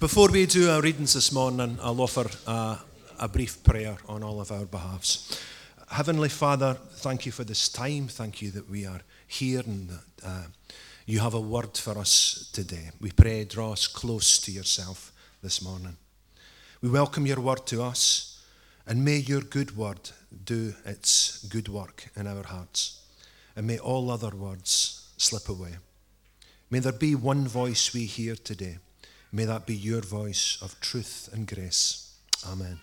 Before we do our readings this morning, I'll offer a, a brief prayer on all of our behalves. Heavenly Father, thank you for this time. Thank you that we are here and that uh, you have a word for us today. We pray, draw us close to yourself this morning. We welcome your word to us, and may your good word do its good work in our hearts, and may all other words slip away. May there be one voice we hear today. May that be your voice of truth and grace. Amen.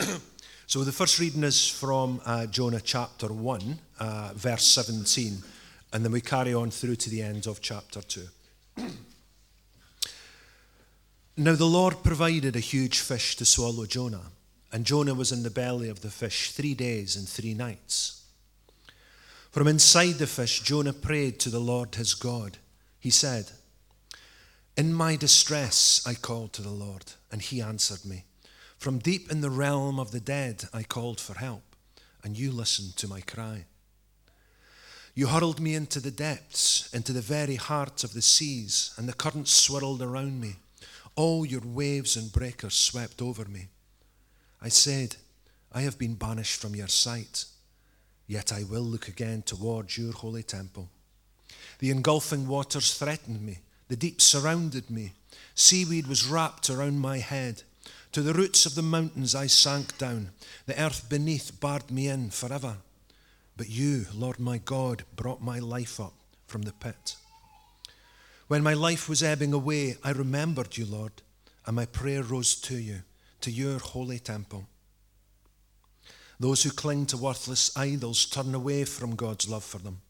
so the first reading is from uh, Jonah chapter 1, uh, verse 17, and then we carry on through to the end of chapter 2. now the Lord provided a huge fish to swallow Jonah, and Jonah was in the belly of the fish three days and three nights. From inside the fish, Jonah prayed to the Lord his God. He said, In my distress I called to the Lord, and he answered me. From deep in the realm of the dead I called for help, and you listened to my cry. You hurled me into the depths, into the very heart of the seas, and the currents swirled around me. All your waves and breakers swept over me. I said, I have been banished from your sight. Yet I will look again towards your holy temple. The engulfing waters threatened me, the deep surrounded me. Seaweed was wrapped around my head. To the roots of the mountains I sank down. The earth beneath barred me in forever. But you, Lord my God, brought my life up from the pit. When my life was ebbing away, I remembered you, Lord, and my prayer rose to you, to your holy temple. Those who cling to worthless idols turn away from God's love for them.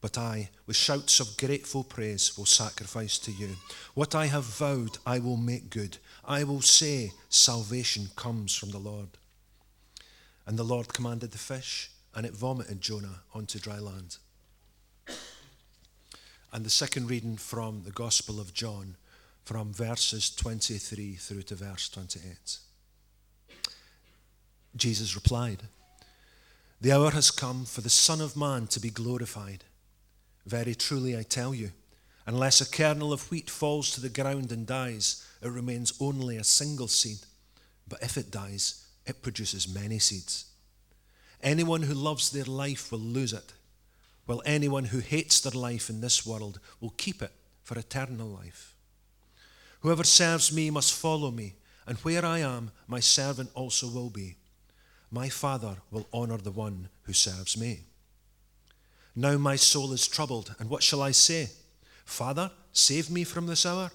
But I, with shouts of grateful praise, will sacrifice to you. What I have vowed, I will make good. I will say, Salvation comes from the Lord. And the Lord commanded the fish, and it vomited Jonah onto dry land. And the second reading from the Gospel of John, from verses 23 through to verse 28. Jesus replied, The hour has come for the Son of Man to be glorified. Very truly, I tell you, unless a kernel of wheat falls to the ground and dies, it remains only a single seed. But if it dies, it produces many seeds. Anyone who loves their life will lose it, while anyone who hates their life in this world will keep it for eternal life. Whoever serves me must follow me, and where I am, my servant also will be. My Father will honor the one who serves me. Now my soul is troubled, and what shall I say? Father, save me from this hour?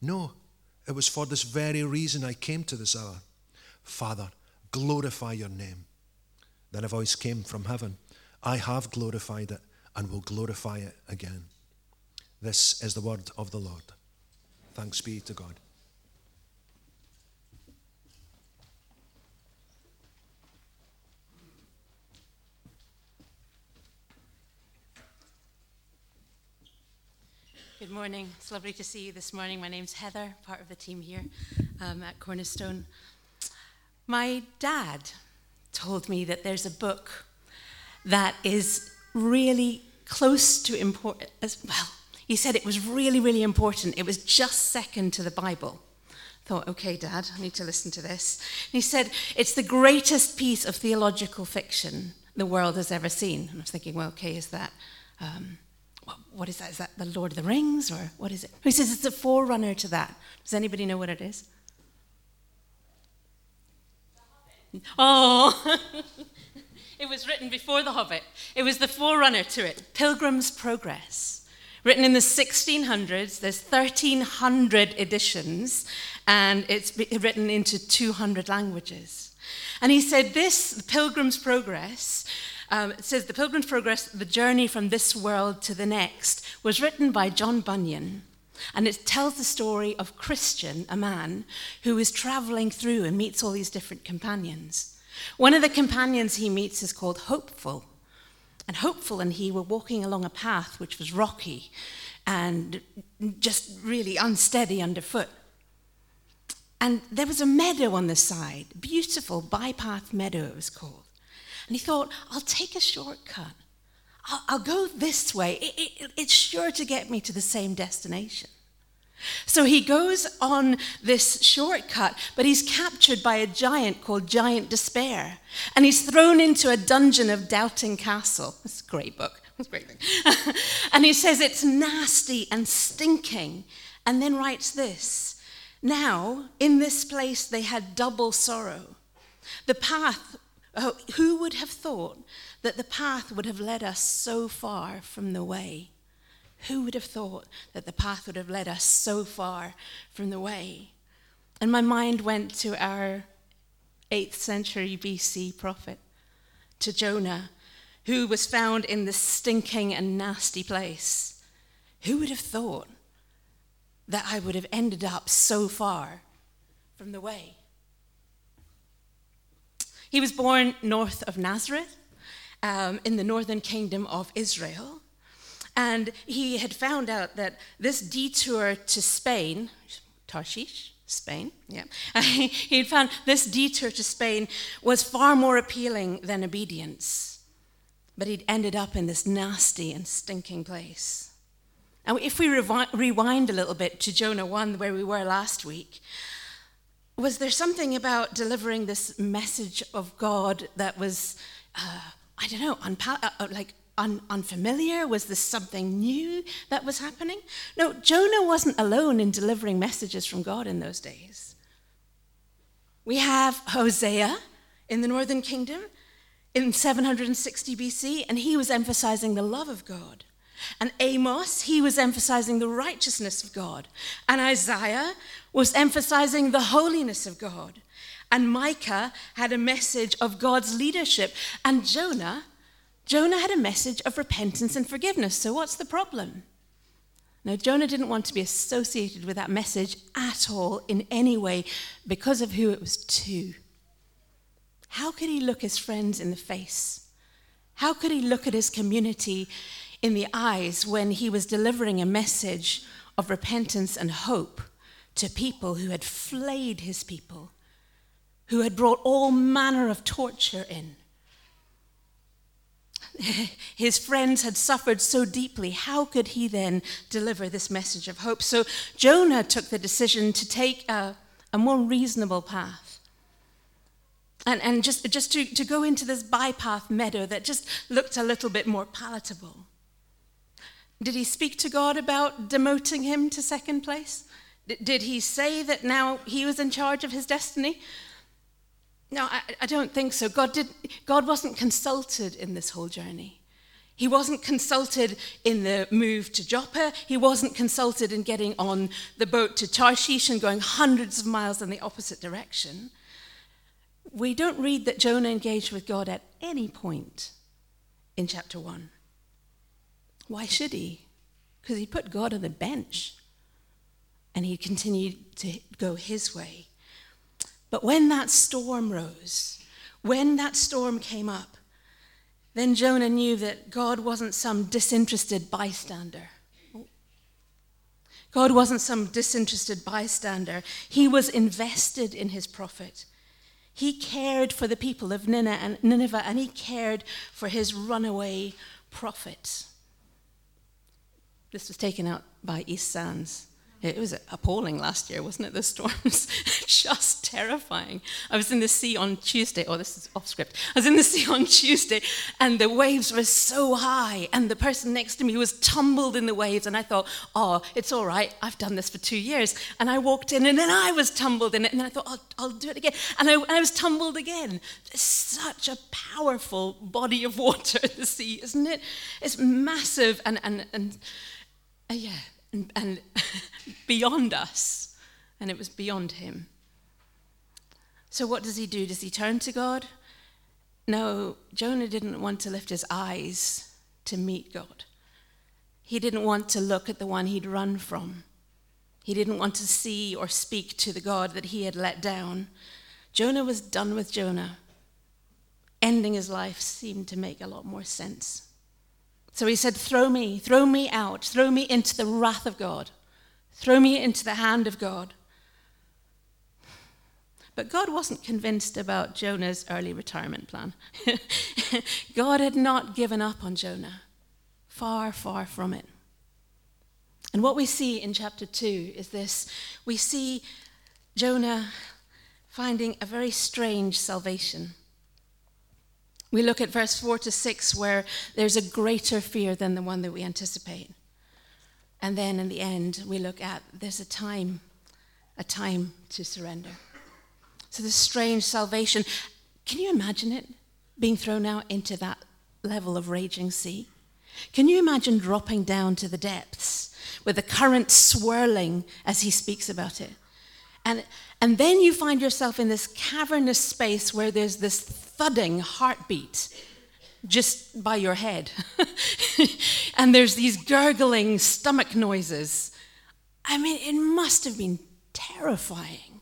No, it was for this very reason I came to this hour. Father, glorify your name. Then a voice came from heaven I have glorified it and will glorify it again. This is the word of the Lord. Thanks be to God. Good morning. It's lovely to see you this morning. My name's Heather, part of the team here um, at Cornerstone. My dad told me that there's a book that is really close to important. As well, he said it was really, really important. It was just second to the Bible. I thought, okay, Dad, I need to listen to this. And he said, it's the greatest piece of theological fiction the world has ever seen. And I was thinking, well, okay, is that. Um, what is that? Is that the Lord of the Rings or what is it? He says it's a forerunner to that. Does anybody know what it is? Oh, it was written before The Hobbit. It was the forerunner to it Pilgrim's Progress. Written in the 1600s, there's 1,300 editions, and it's written into 200 languages. And he said this, Pilgrim's Progress, um, it says The Pilgrim's Progress, The Journey from This World to the Next, was written by John Bunyan. And it tells the story of Christian, a man who is traveling through and meets all these different companions. One of the companions he meets is called Hopeful. And Hopeful and he were walking along a path which was rocky and just really unsteady underfoot. And there was a meadow on the side, beautiful bypath meadow, it was called. And he thought, I'll take a shortcut. I'll, I'll go this way. It, it, it's sure to get me to the same destination. So he goes on this shortcut, but he's captured by a giant called Giant Despair. And he's thrown into a dungeon of Doubting Castle. It's a great book. It's a great thing. and he says it's nasty and stinking. And then writes this Now, in this place, they had double sorrow. The path, oh, who would have thought that the path would have led us so far from the way? Who would have thought that the path would have led us so far from the way? And my mind went to our 8th century BC prophet, to Jonah, who was found in this stinking and nasty place. Who would have thought that I would have ended up so far from the way? He was born north of Nazareth um, in the northern kingdom of Israel. And he had found out that this detour to Spain, Tarshish, Spain, yeah, he had found this detour to Spain was far more appealing than obedience. But he'd ended up in this nasty and stinking place. And if we rewind a little bit to Jonah 1, where we were last week, was there something about delivering this message of God that was, uh, I don't know, unpa- uh, like un- unfamiliar? Was this something new that was happening? No, Jonah wasn't alone in delivering messages from God in those days. We have Hosea in the northern kingdom in 760 BC, and he was emphasizing the love of God. And Amos, he was emphasizing the righteousness of God. And Isaiah was emphasizing the holiness of God. And Micah had a message of God's leadership. And Jonah Jonah had a message of repentance and forgiveness. So, what's the problem? Now, Jonah didn't want to be associated with that message at all in any way because of who it was to. How could he look his friends in the face? How could he look at his community in the eyes when he was delivering a message of repentance and hope to people who had flayed his people, who had brought all manner of torture in? his friends had suffered so deeply. How could he then deliver this message of hope? So Jonah took the decision to take a, a more reasonable path. And, and just, just to, to go into this bypath meadow that just looked a little bit more palatable. Did he speak to God about demoting him to second place? Did he say that now he was in charge of his destiny? No, I, I don't think so. God, did, God wasn't consulted in this whole journey. He wasn't consulted in the move to Joppa. He wasn't consulted in getting on the boat to Tarshish and going hundreds of miles in the opposite direction. We don't read that Jonah engaged with God at any point in chapter 1. Why should he? Because he put God on the bench and he continued to go his way. But when that storm rose, when that storm came up, then Jonah knew that God wasn't some disinterested bystander. God wasn't some disinterested bystander. He was invested in his prophet. He cared for the people of Nineveh and he cared for his runaway prophet. This was taken out by East Sands. It was appalling last year, wasn't it? The storms, just terrifying. I was in the sea on Tuesday. Oh, this is off script. I was in the sea on Tuesday, and the waves were so high, and the person next to me was tumbled in the waves. And I thought, oh, it's all right. I've done this for two years. And I walked in, and then I was tumbled in it, and then I thought, I'll, I'll do it again. And I, and I was tumbled again. It's such a powerful body of water, the sea, isn't it? It's massive, and and and uh, yeah and, and beyond us, and it was beyond him. So, what does he do? Does he turn to God? No, Jonah didn't want to lift his eyes to meet God. He didn't want to look at the one he'd run from. He didn't want to see or speak to the God that he had let down. Jonah was done with Jonah. Ending his life seemed to make a lot more sense. So he said, Throw me, throw me out, throw me into the wrath of God, throw me into the hand of God. But God wasn't convinced about Jonah's early retirement plan. God had not given up on Jonah. Far, far from it. And what we see in chapter 2 is this we see Jonah finding a very strange salvation. We look at verse 4 to 6, where there's a greater fear than the one that we anticipate. And then in the end, we look at there's a time, a time to surrender. So this strange salvation, can you imagine it being thrown out into that level of raging sea? Can you imagine dropping down to the depths with the current swirling as he speaks about it? And, and then you find yourself in this cavernous space where there's this thudding heartbeat just by your head. and there's these gurgling stomach noises. I mean, it must have been terrifying.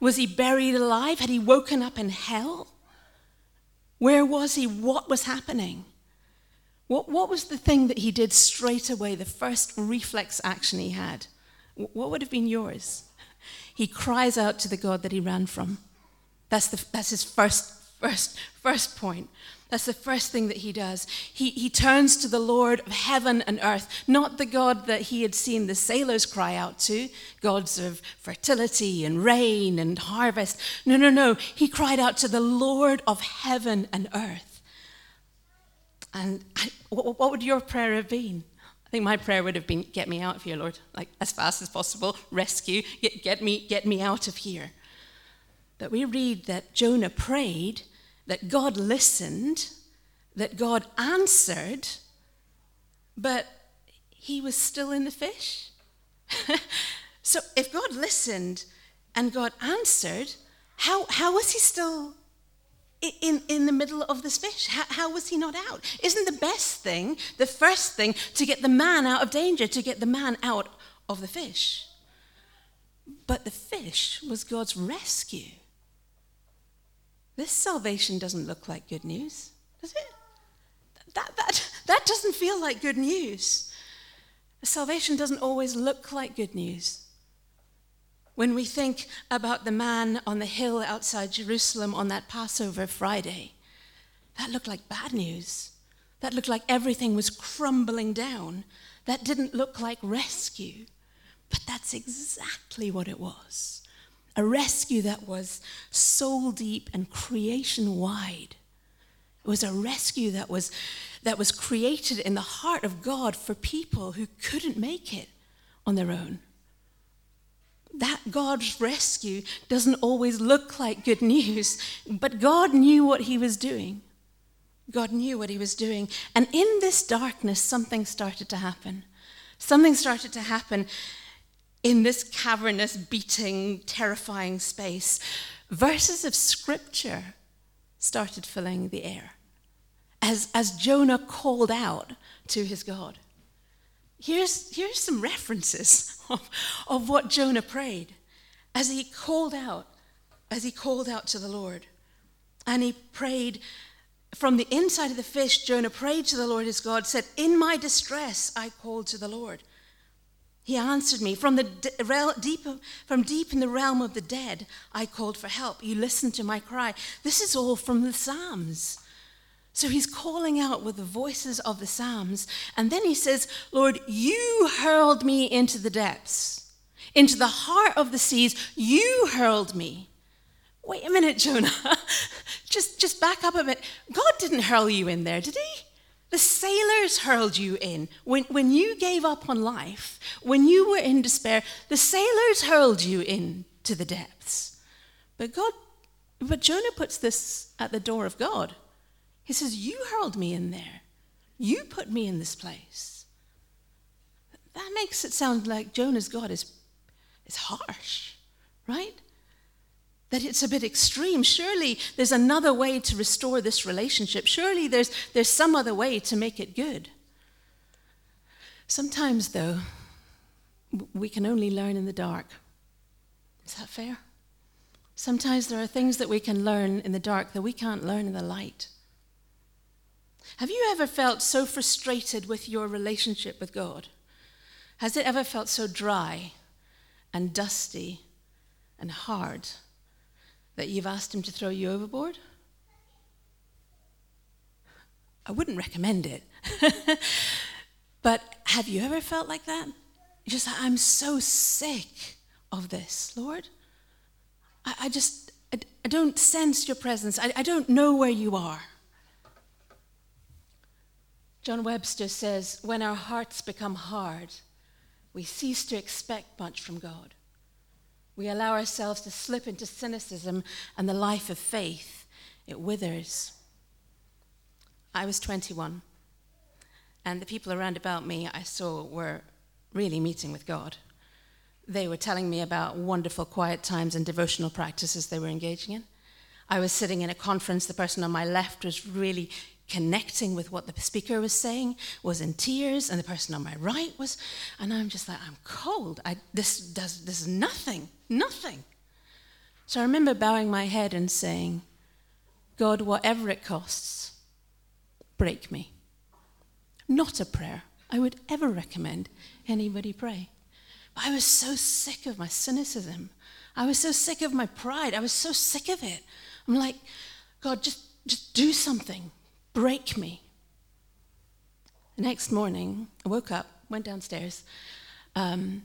Was he buried alive? Had he woken up in hell? Where was he? What was happening? What, what was the thing that he did straight away, the first reflex action he had? What would have been yours? He cries out to the God that he ran from. That's, the, that's his first, first, first point. That's the first thing that he does. He, he turns to the Lord of heaven and earth, not the God that he had seen the sailors cry out to, gods of fertility and rain and harvest. No, no, no. He cried out to the Lord of heaven and earth. And I, what would your prayer have been? I think my prayer would have been, "Get me out of here, Lord, like as fast as possible. Rescue, get, get me, get me out of here." But we read that Jonah prayed, that God listened, that God answered, but he was still in the fish. so if God listened and God answered, how, how was he still in, in the middle of this fish? How, how was he not out? Isn't the best thing, the first thing, to get the man out of danger, to get the man out of the fish? But the fish was God's rescue. This salvation doesn't look like good news, does it? That, that, that doesn't feel like good news. Salvation doesn't always look like good news. When we think about the man on the hill outside Jerusalem on that Passover Friday, that looked like bad news. That looked like everything was crumbling down. That didn't look like rescue. But that's exactly what it was a rescue that was soul deep and creation wide. It was a rescue that was, that was created in the heart of God for people who couldn't make it on their own that God's rescue doesn't always look like good news, but God knew what he was doing. God knew what he was doing. And in this darkness, something started to happen. Something started to happen in this cavernous, beating, terrifying space. Verses of scripture started filling the air as, as Jonah called out to his God here's, here's some references of, of what Jonah prayed as he called out, as he called out to the Lord. And he prayed from the inside of the fish, Jonah prayed to the Lord his God, said, In my distress I called to the Lord. He answered me. From, the deep, from deep in the realm of the dead, I called for help. You listened to my cry. This is all from the Psalms. So he's calling out with the voices of the Psalms. And then he says, Lord, you hurled me into the depths, into the heart of the seas. You hurled me. Wait a minute, Jonah. just, just back up a bit. God didn't hurl you in there, did he? The sailors hurled you in. When, when you gave up on life, when you were in despair, the sailors hurled you into the depths. But God, but Jonah puts this at the door of God. He says, You hurled me in there. You put me in this place. That makes it sound like Jonah's God is, is harsh, right? That it's a bit extreme. Surely there's another way to restore this relationship. Surely there's, there's some other way to make it good. Sometimes, though, we can only learn in the dark. Is that fair? Sometimes there are things that we can learn in the dark that we can't learn in the light. Have you ever felt so frustrated with your relationship with God? Has it ever felt so dry and dusty and hard that you've asked Him to throw you overboard? I wouldn't recommend it. but have you ever felt like that? just, I'm so sick of this, Lord. I, I just, I, I, don't sense your presence. I, I don't know where you are. John Webster says, when our hearts become hard, we cease to expect much from God. We allow ourselves to slip into cynicism and the life of faith. It withers. I was 21, and the people around about me I saw were really meeting with God. They were telling me about wonderful quiet times and devotional practices they were engaging in. I was sitting in a conference, the person on my left was really connecting with what the speaker was saying, was in tears, and the person on my right was, and I'm just like, I'm cold. I, this does this is nothing, nothing. So I remember bowing my head and saying, God, whatever it costs, break me. Not a prayer I would ever recommend anybody pray. But I was so sick of my cynicism. I was so sick of my pride. I was so sick of it. I'm like, God, just, just do something break me. The next morning, I woke up, went downstairs, um,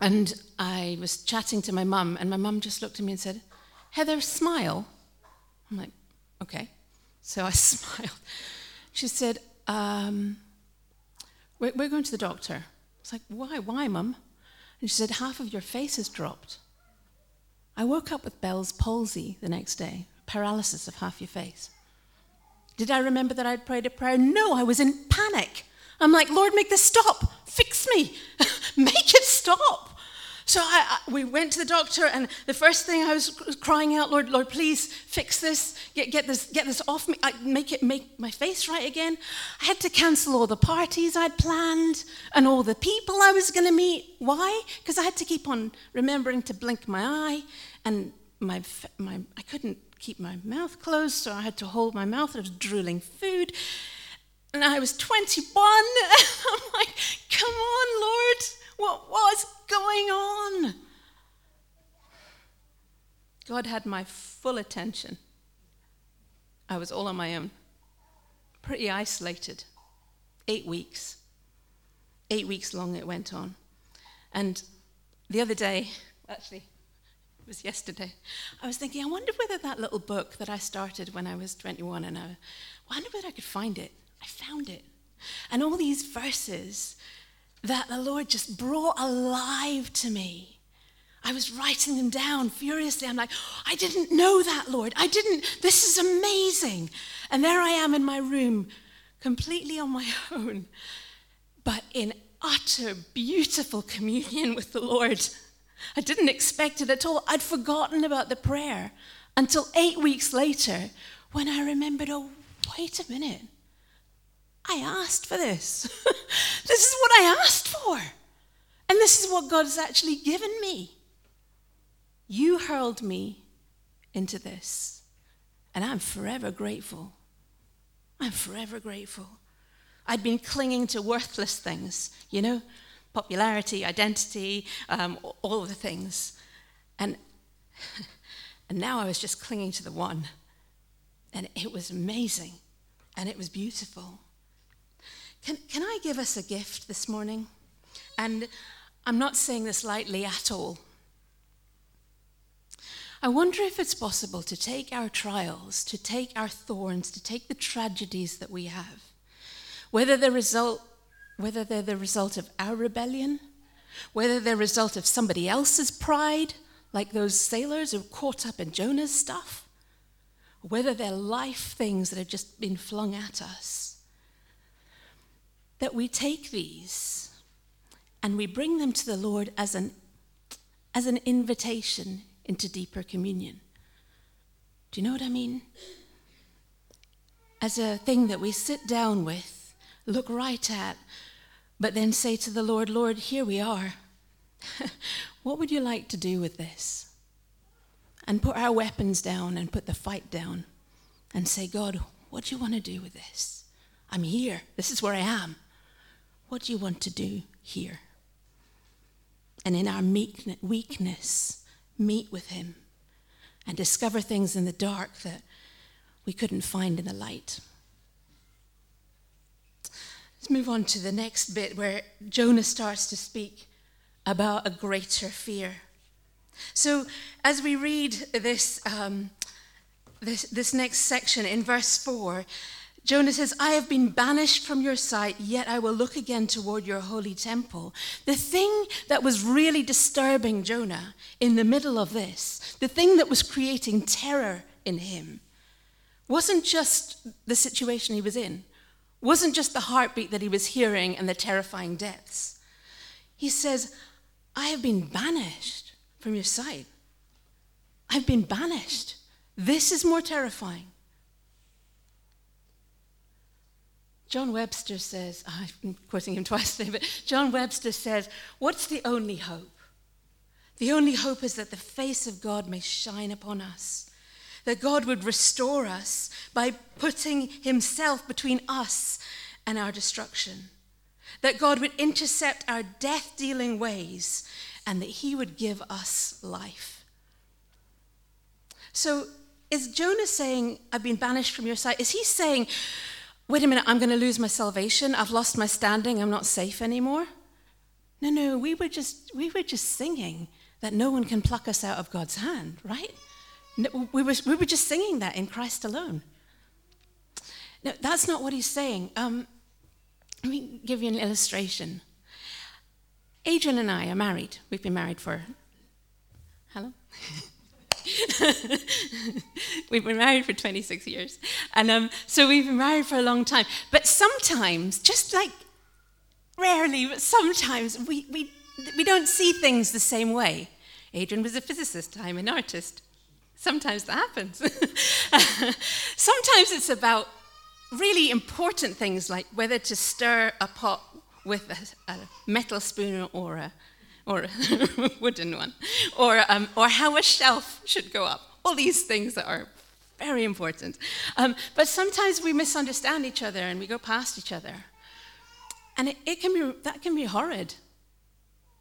and I was chatting to my mum, and my mum just looked at me and said, Heather, smile. I'm like, okay. So I smiled. She said, um, we're, we're, going to the doctor. I was like, why? Why, mum? And she said, half of your face has dropped. I woke up with Bell's palsy the next day, paralysis of half your face. Did I remember that I'd prayed a prayer? No, I was in panic. I'm like, Lord, make this stop. Fix me. make it stop. So I, I, we went to the doctor, and the first thing I was crying out, Lord, Lord, please fix this, get, get this, get this off me, I, make it, make my face right again. I had to cancel all the parties I'd planned and all the people I was going to meet. Why? Because I had to keep on remembering to blink my eye, and my, my, I couldn't keep my mouth closed, so I had to hold my mouth. I was drooling food. And I was 21. I'm like, come on, Lord, what was going on? God had my full attention. I was all on my own, pretty isolated. Eight weeks. Eight weeks long it went on. And the other day, actually, it was yesterday. I was thinking, I wonder whether that little book that I started when I was 21 and I wonder whether I could find it. I found it. And all these verses that the Lord just brought alive to me. I was writing them down furiously. I'm like, I didn't know that, Lord. I didn't. This is amazing. And there I am in my room, completely on my own, but in utter beautiful communion with the Lord. I didn't expect it at all. I'd forgotten about the prayer until eight weeks later when I remembered oh, wait a minute. I asked for this. this is what I asked for. And this is what God has actually given me. You hurled me into this, and I'm forever grateful. I'm forever grateful. I'd been clinging to worthless things, you know, popularity, identity, um, all of the things. And, and now I was just clinging to the one. And it was amazing and it was beautiful. Can, can I give us a gift this morning? And I'm not saying this lightly at all. I wonder if it's possible to take our trials, to take our thorns, to take the tragedies that we have, whether the result whether they're the result of our rebellion, whether they're the result of somebody else's pride, like those sailors who caught up in Jonah's stuff, whether they're life things that have just been flung at us, that we take these and we bring them to the Lord as an, as an invitation into deeper communion. Do you know what I mean? As a thing that we sit down with, look right at, but then say to the Lord, Lord, here we are. what would you like to do with this? And put our weapons down and put the fight down and say, God, what do you want to do with this? I'm here. This is where I am. What do you want to do here? And in our weakness, meet with Him and discover things in the dark that we couldn't find in the light. Let's move on to the next bit where Jonah starts to speak about a greater fear. So, as we read this, um, this, this next section in verse 4, Jonah says, I have been banished from your sight, yet I will look again toward your holy temple. The thing that was really disturbing Jonah in the middle of this, the thing that was creating terror in him, wasn't just the situation he was in, wasn't just the heartbeat that he was hearing and the terrifying deaths. He says, I have been banished from your sight. I've been banished. This is more terrifying. John Webster says, I'm quoting him twice today, but John Webster says, What's the only hope? The only hope is that the face of God may shine upon us, that God would restore us by putting himself between us and our destruction, that God would intercept our death dealing ways, and that he would give us life. So, is Jonah saying, I've been banished from your sight? Is he saying, wait a minute, I'm going to lose my salvation. I've lost my standing. I'm not safe anymore. No, no, we were just, we were just singing that no one can pluck us out of God's hand, right? We, were, we were just singing that in Christ alone. No, that's not what he's saying. Um, let me give you an illustration. Adrian and I are married. We've been married for, hello? we've been married for 26 years. And um, so we've been married for a long time. But sometimes, just like rarely, but sometimes we, we, we don't see things the same way. Adrian was a physicist, I'm an artist. Sometimes that happens. sometimes it's about really important things like whether to stir a pot with a, a metal spoon or a or a wooden one, or, um, or how a shelf should go up. All these things that are very important. Um, but sometimes we misunderstand each other and we go past each other. And it, it can be, that can be horrid,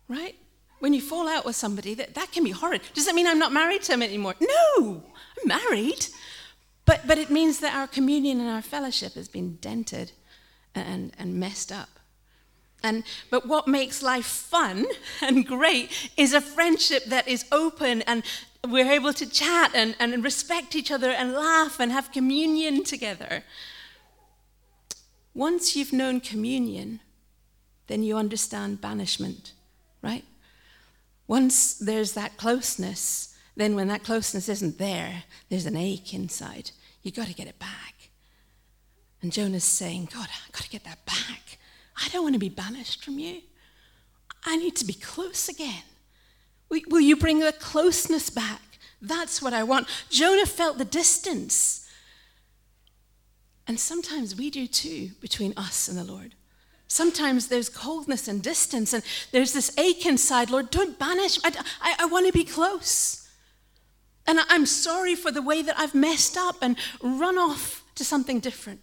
right? When you fall out with somebody, that, that can be horrid. Does that mean I'm not married to him anymore? No, I'm married. But, but it means that our communion and our fellowship has been dented and, and messed up. And, but what makes life fun and great is a friendship that is open and we're able to chat and, and respect each other and laugh and have communion together. Once you've known communion, then you understand banishment, right? Once there's that closeness, then when that closeness isn't there, there's an ache inside. You've got to get it back. And Jonah's saying, God, I've got to get that back. I don't want to be banished from you. I need to be close again. Will you bring the closeness back? That's what I want. Jonah felt the distance. And sometimes we do too between us and the Lord. Sometimes there's coldness and distance, and there's this ache inside Lord, don't banish. I, I, I want to be close. And I'm sorry for the way that I've messed up and run off to something different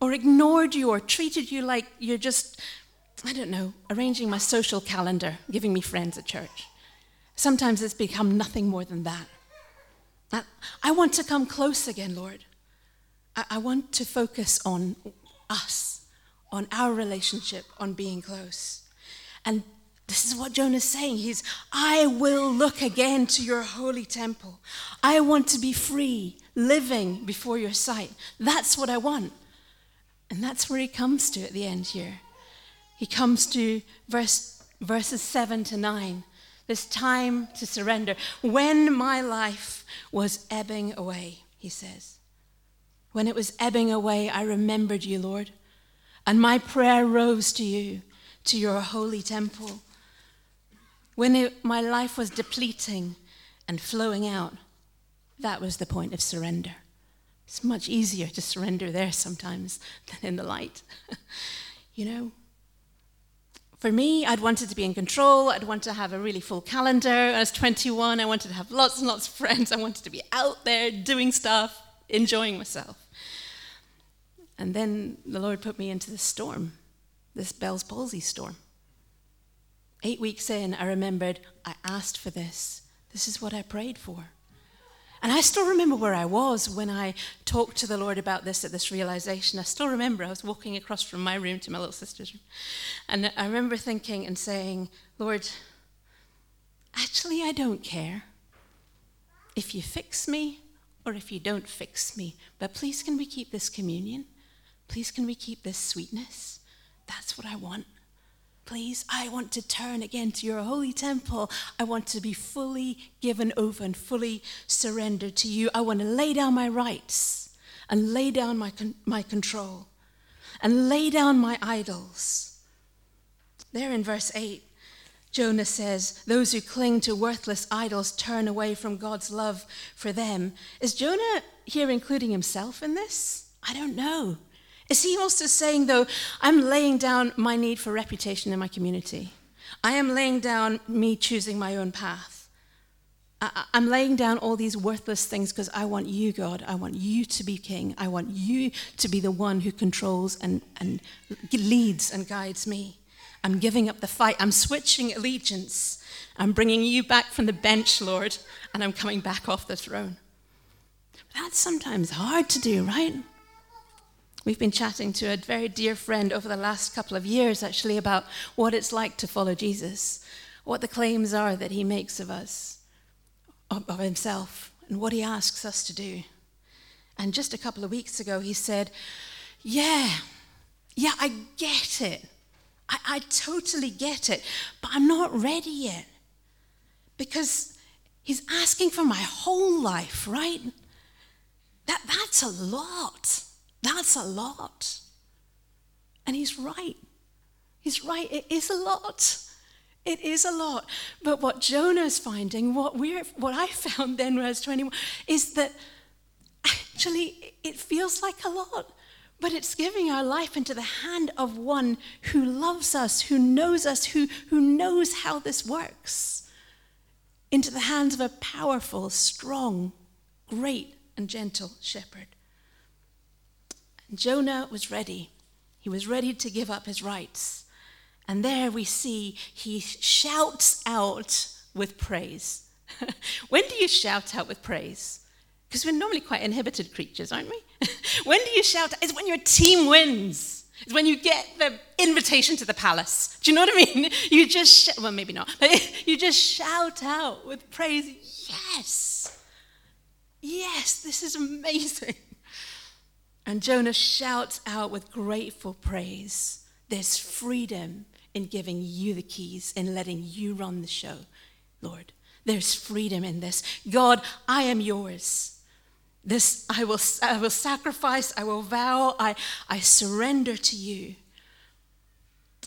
or ignored you or treated you like you're just, I don't know, arranging my social calendar, giving me friends at church. Sometimes it's become nothing more than that. I want to come close again, Lord. I want to focus on us, on our relationship, on being close. And this is what Jonah's saying. He's, I will look again to your holy temple. I want to be free, living before your sight. That's what I want. And that's where he comes to at the end here. He comes to verse, verses 7 to 9, this time to surrender. When my life was ebbing away, he says. When it was ebbing away, I remembered you, Lord, and my prayer rose to you, to your holy temple. When it, my life was depleting and flowing out, that was the point of surrender. It's much easier to surrender there sometimes than in the light. you know? For me, I'd wanted to be in control. I'd want to have a really full calendar. I was 21. I wanted to have lots and lots of friends. I wanted to be out there doing stuff, enjoying myself. And then the Lord put me into this storm, this Bell's palsy storm. Eight weeks in, I remembered I asked for this. This is what I prayed for. And I still remember where I was when I talked to the Lord about this at this realization. I still remember I was walking across from my room to my little sister's room. And I remember thinking and saying, Lord, actually, I don't care if you fix me or if you don't fix me. But please, can we keep this communion? Please, can we keep this sweetness? That's what I want please. I want to turn again to your holy temple. I want to be fully given over and fully surrendered to you. I want to lay down my rights and lay down my, con- my control and lay down my idols. There in verse 8, Jonah says, Those who cling to worthless idols turn away from God's love for them. Is Jonah here including himself in this? I don't know. Is he also saying, though, I'm laying down my need for reputation in my community? I am laying down me choosing my own path. I, am laying down all these worthless things because I want you, God. I want you to be king. I want you to be the one who controls and, and leads and guides me. I'm giving up the fight. I'm switching allegiance. I'm bringing you back from the bench, Lord, and I'm coming back off the throne. That's sometimes hard to do, right? We've been chatting to a very dear friend over the last couple of years, actually, about what it's like to follow Jesus, what the claims are that he makes of us, of, himself, and what he asks us to do. And just a couple of weeks ago, he said, Yeah, yeah, I get it. I, I totally get it, but I'm not ready yet. Because he's asking for my whole life, right? That, that's a lot. That's a lot. And he's right. He's right. It is a lot. It is a lot. But what Jonah's finding, what we're what I found then was 21, is that actually it feels like a lot. But it's giving our life into the hand of one who loves us, who knows us, who, who knows how this works. Into the hands of a powerful, strong, great, and gentle shepherd. Jonah was ready. He was ready to give up his rights. And there we see he shouts out with praise. when do you shout out with praise? Because we're normally quite inhibited creatures, aren't we? when do you shout? It's when your team wins. It's when you get the invitation to the palace. Do you know what I mean? You just, sh- well, maybe not, but you just shout out with praise. Yes. Yes, this is amazing. And Jonah shouts out with grateful praise there's freedom in giving you the keys, in letting you run the show, Lord. There's freedom in this. God, I am yours. This I will, I will sacrifice, I will vow, I, I surrender to you.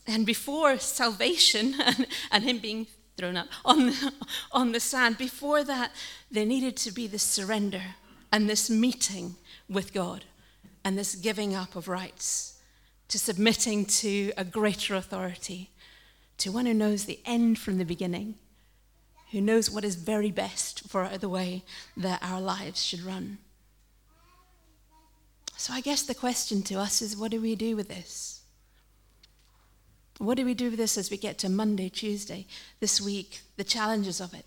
And before salvation and, and him being thrown up on the, on the sand, before that, there needed to be this surrender and this meeting with God and this giving up of rights, to submitting to a greater authority, to one who knows the end from the beginning, who knows what is very best for the way that our lives should run. So I guess the question to us is what do we do with this? What do we do with this as we get to Monday, Tuesday, this week, the challenges of it?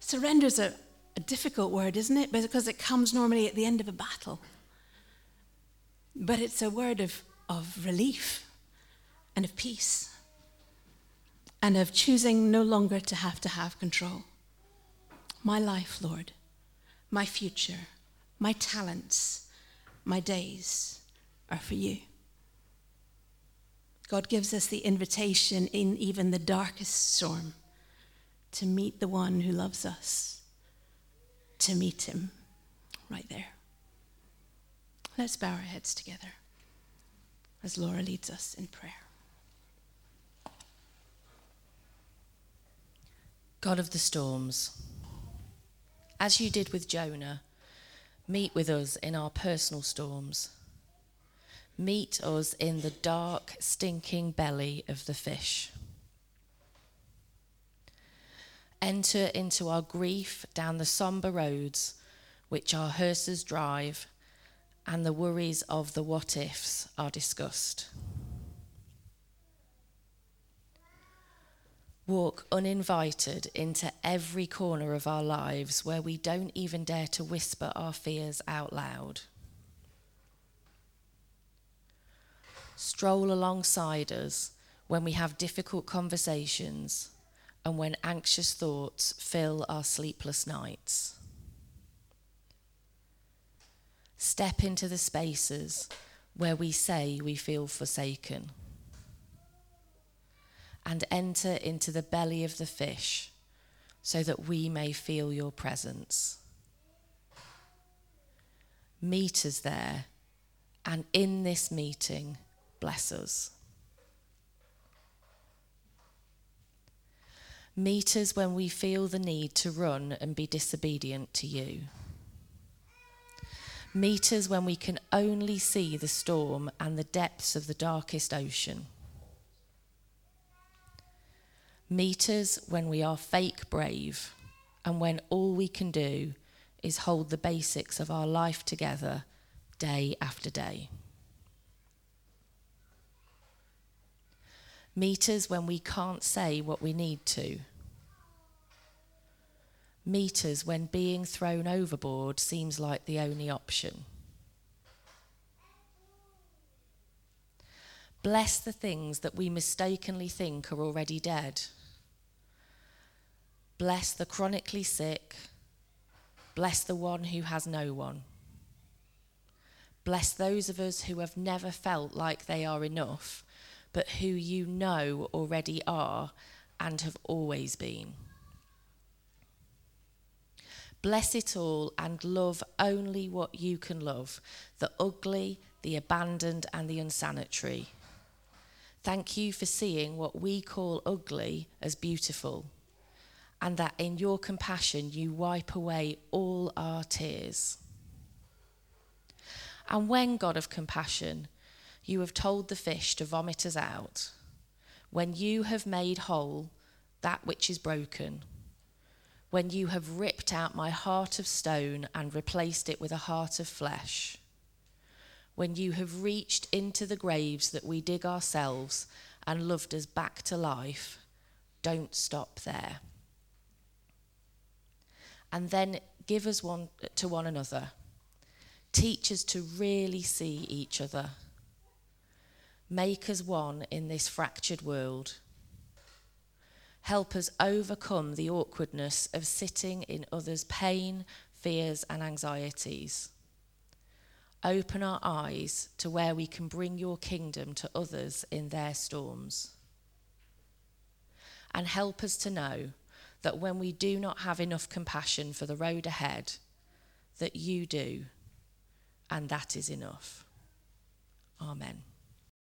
Surrender's a, a difficult word, isn't it? Because it comes normally at the end of a battle. But it's a word of, of relief and of peace and of choosing no longer to have to have control. My life, Lord, my future, my talents, my days are for you. God gives us the invitation in even the darkest storm to meet the one who loves us to meet him right there. Let's bow our heads together as Laura leads us in prayer. God of the storms, as you did with Jonah, meet with us in our personal storms. Meet us in the dark, stinking belly of the fish. Enter into our grief down the sombre roads which our hearses drive, and the worries of the what ifs are discussed. Walk uninvited into every corner of our lives where we don't even dare to whisper our fears out loud. Stroll alongside us when we have difficult conversations and when anxious thoughts fill our sleepless nights. Step into the spaces where we say we feel forsaken and enter into the belly of the fish so that we may feel your presence. Meet us there, and in this meeting, bless us. Meet us when we feel the need to run and be disobedient to you. Meet us when we can only see the storm and the depths of the darkest ocean. Meet us when we are fake brave and when all we can do is hold the basics of our life together day after day. Meet us when we can't say what we need to. Meet us when being thrown overboard seems like the only option. Bless the things that we mistakenly think are already dead. Bless the chronically sick. Bless the one who has no one. Bless those of us who have never felt like they are enough, but who you know already are and have always been. Bless it all and love only what you can love the ugly, the abandoned, and the unsanitary. Thank you for seeing what we call ugly as beautiful and that in your compassion you wipe away all our tears. And when, God of compassion, you have told the fish to vomit us out, when you have made whole that which is broken, when you have ripped out my heart of stone and replaced it with a heart of flesh, when you have reached into the graves that we dig ourselves and loved us back to life, don't stop there and then give us one to one another. Teach us to really see each other. Make us one in this fractured world. Help us overcome the awkwardness of sitting in others' pain, fears, and anxieties. Open our eyes to where we can bring your kingdom to others in their storms. And help us to know that when we do not have enough compassion for the road ahead, that you do, and that is enough. Amen.